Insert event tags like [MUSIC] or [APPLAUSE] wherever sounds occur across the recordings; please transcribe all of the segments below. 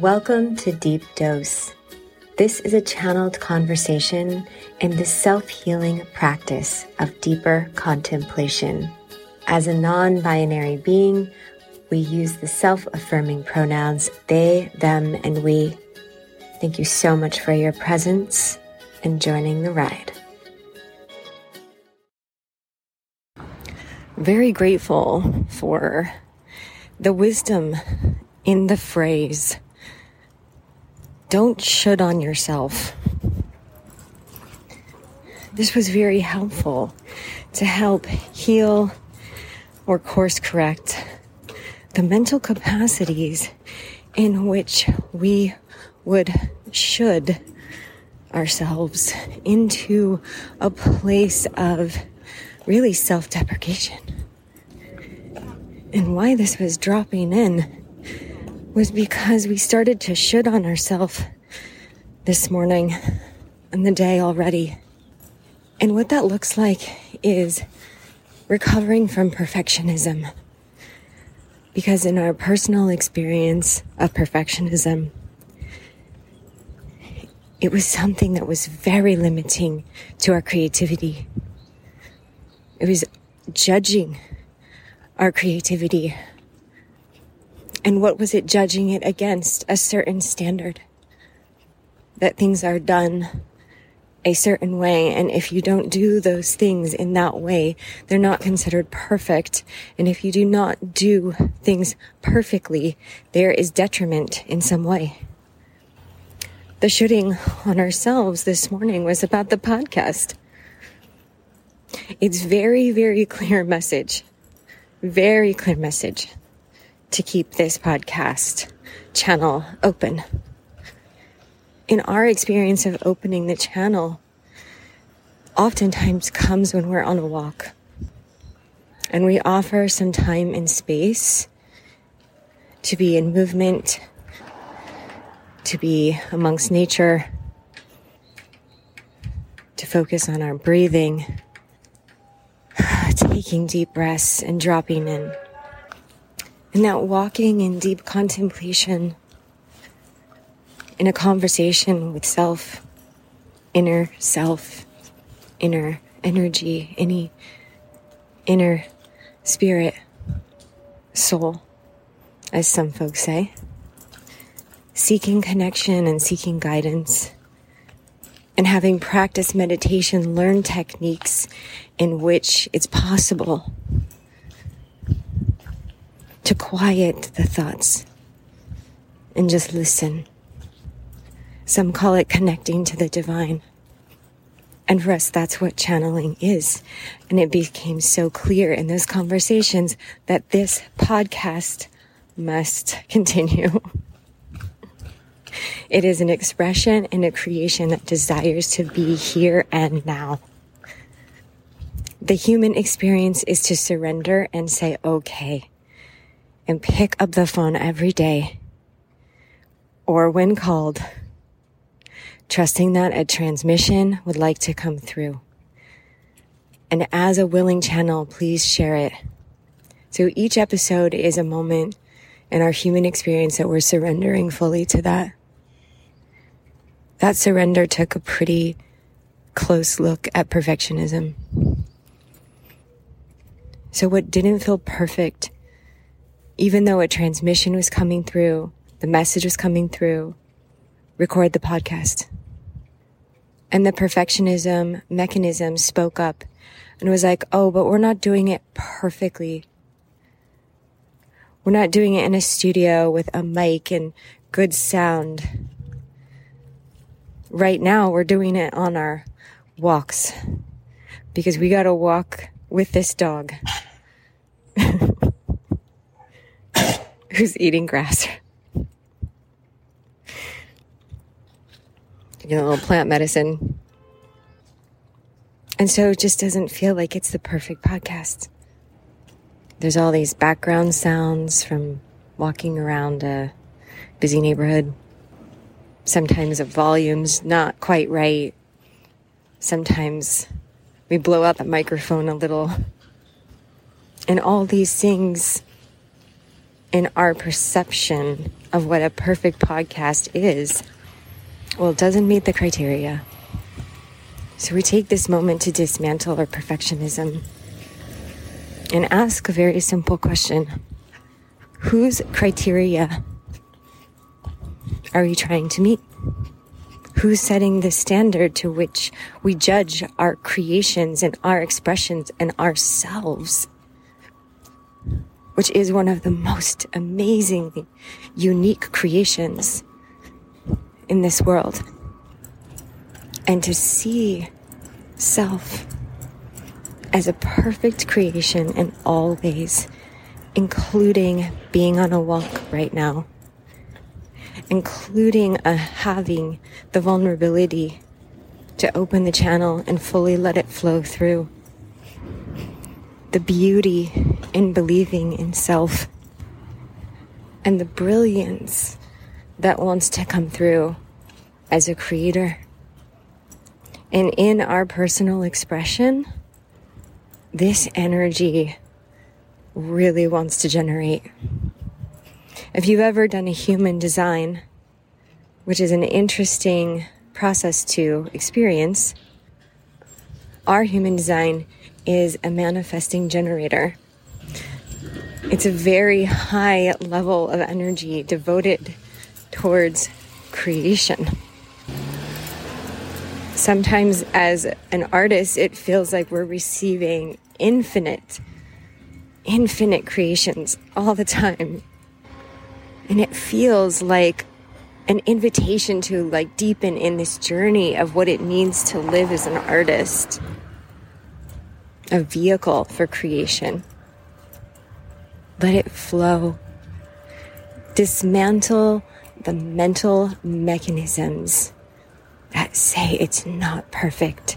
Welcome to Deep Dose. This is a channeled conversation in the self healing practice of deeper contemplation. As a non binary being, we use the self affirming pronouns they, them, and we. Thank you so much for your presence and joining the ride. Very grateful for the wisdom in the phrase don't should on yourself. This was very helpful to help heal or course correct the mental capacities in which we would should ourselves into a place of really self deprecation. And why this was dropping in was because we started to should on ourselves this morning and the day already. And what that looks like is recovering from perfectionism. Because in our personal experience of perfectionism, it was something that was very limiting to our creativity. It was judging our creativity and what was it judging it against? A certain standard. That things are done a certain way. And if you don't do those things in that way, they're not considered perfect. And if you do not do things perfectly, there is detriment in some way. The shooting on ourselves this morning was about the podcast. It's very, very clear message. Very clear message to keep this podcast channel open. In our experience of opening the channel, oftentimes comes when we're on a walk and we offer some time and space to be in movement, to be amongst nature, to focus on our breathing, [SIGHS] taking deep breaths and dropping in. And that walking in deep contemplation, in a conversation with self, inner self, inner energy, any inner spirit, soul, as some folks say, seeking connection and seeking guidance, and having practiced meditation, learn techniques in which it's possible to quiet the thoughts and just listen. Some call it connecting to the divine. And for us, that's what channeling is. And it became so clear in those conversations that this podcast must [LAUGHS] continue. It is an expression and a creation that desires to be here and now. The human experience is to surrender and say, okay, and pick up the phone every day or when called, trusting that a transmission would like to come through. And as a willing channel, please share it. So each episode is a moment in our human experience that we're surrendering fully to that. That surrender took a pretty close look at perfectionism. So what didn't feel perfect even though a transmission was coming through, the message was coming through, record the podcast. And the perfectionism mechanism spoke up and was like, oh, but we're not doing it perfectly. We're not doing it in a studio with a mic and good sound. Right now, we're doing it on our walks because we got to walk with this dog. [LAUGHS] who's eating grass. you know, a little plant medicine. And so it just doesn't feel like it's the perfect podcast. There's all these background sounds from walking around a busy neighborhood. Sometimes the volume's not quite right. Sometimes we blow out the microphone a little. And all these things in our perception of what a perfect podcast is, well, it doesn't meet the criteria. So we take this moment to dismantle our perfectionism and ask a very simple question Whose criteria are we trying to meet? Who's setting the standard to which we judge our creations and our expressions and ourselves? Which is one of the most amazing, unique creations in this world. And to see self as a perfect creation in all ways, including being on a walk right now, including a, having the vulnerability to open the channel and fully let it flow through. The beauty in believing in self and the brilliance that wants to come through as a creator. And in our personal expression, this energy really wants to generate. If you've ever done a human design, which is an interesting process to experience, our human design is a manifesting generator. It's a very high level of energy devoted towards creation. Sometimes, as an artist, it feels like we're receiving infinite, infinite creations all the time. And it feels like an invitation to like deepen in this journey of what it means to live as an artist, a vehicle for creation. Let it flow. Dismantle the mental mechanisms that say it's not perfect.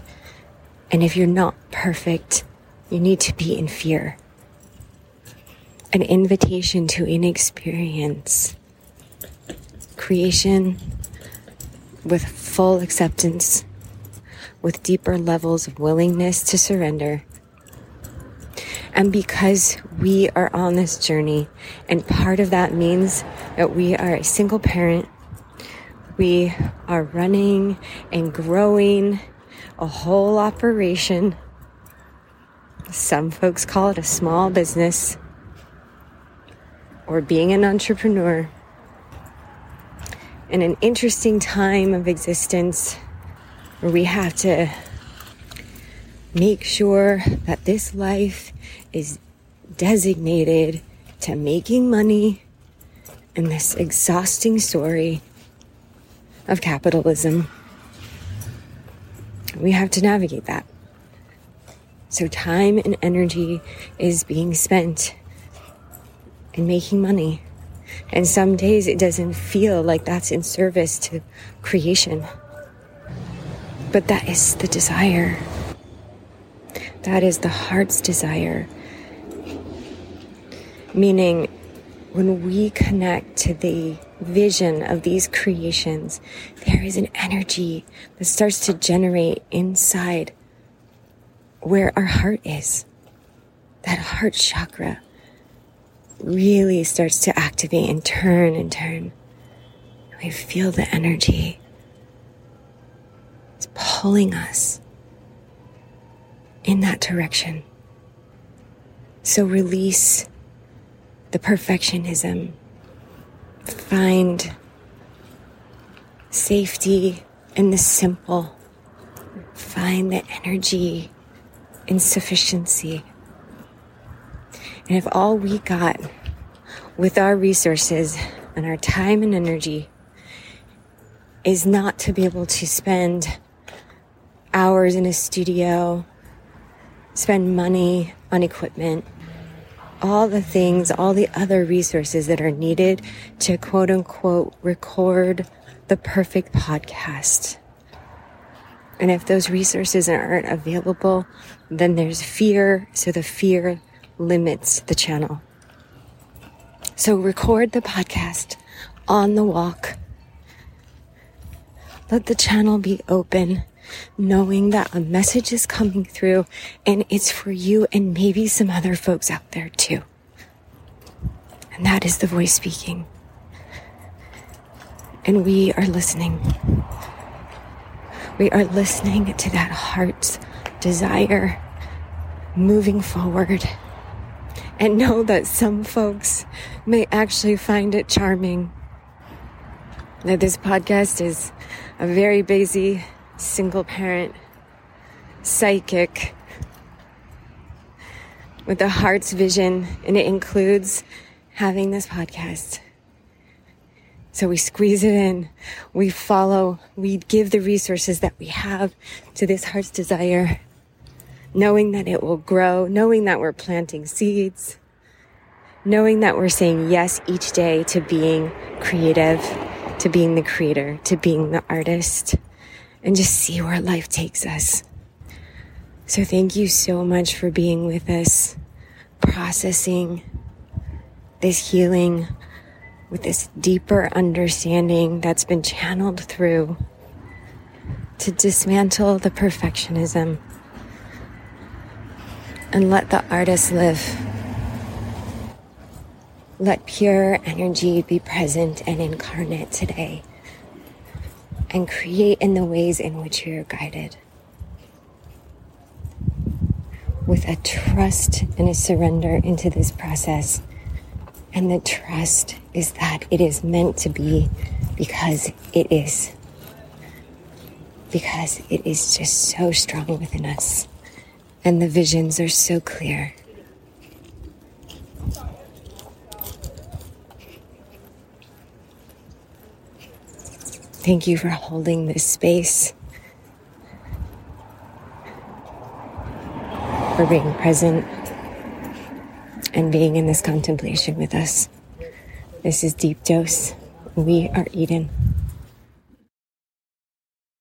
And if you're not perfect, you need to be in fear an invitation to inexperience creation with full acceptance, with deeper levels of willingness to surrender. And because we are on this journey, and part of that means that we are a single parent, we are running and growing a whole operation. Some folks call it a small business or being an entrepreneur in an interesting time of existence where we have to make sure that this life is designated to making money in this exhausting story of capitalism. We have to navigate that. So, time and energy is being spent in making money. And some days it doesn't feel like that's in service to creation. But that is the desire. That is the heart's desire. Meaning, when we connect to the vision of these creations, there is an energy that starts to generate inside where our heart is. That heart chakra really starts to activate and turn and turn. We feel the energy. It's pulling us in that direction. So release the perfectionism. Find safety in the simple. Find the energy in sufficiency. And if all we got with our resources and our time and energy is not to be able to spend hours in a studio, spend money on equipment, all the things, all the other resources that are needed to quote unquote record the perfect podcast. And if those resources aren't available, then there's fear. So the fear limits the channel. So record the podcast on the walk. Let the channel be open, knowing that a message is coming through and it's for you and maybe some other folks out there too. And that is the voice speaking. And we are listening. We are listening to that heart's desire moving forward. And know that some folks may actually find it charming that this podcast is a very busy single parent psychic with the heart's vision, and it includes having this podcast. So we squeeze it in, we follow, we give the resources that we have to this heart's desire, knowing that it will grow, knowing that we're planting seeds, knowing that we're saying yes each day to being creative, to being the creator, to being the artist, and just see where life takes us. So thank you so much for being with us, processing this healing with this deeper understanding that's been channeled through to dismantle the perfectionism and let the artist live. Let pure energy be present and incarnate today and create in the ways in which you're guided. With a trust and a surrender into this process and the trust is that it is meant to be because it is. Because it is just so strong within us. And the visions are so clear. Thank you for holding this space, for being present and being in this contemplation with us. This is Deep Dose. We are Eden.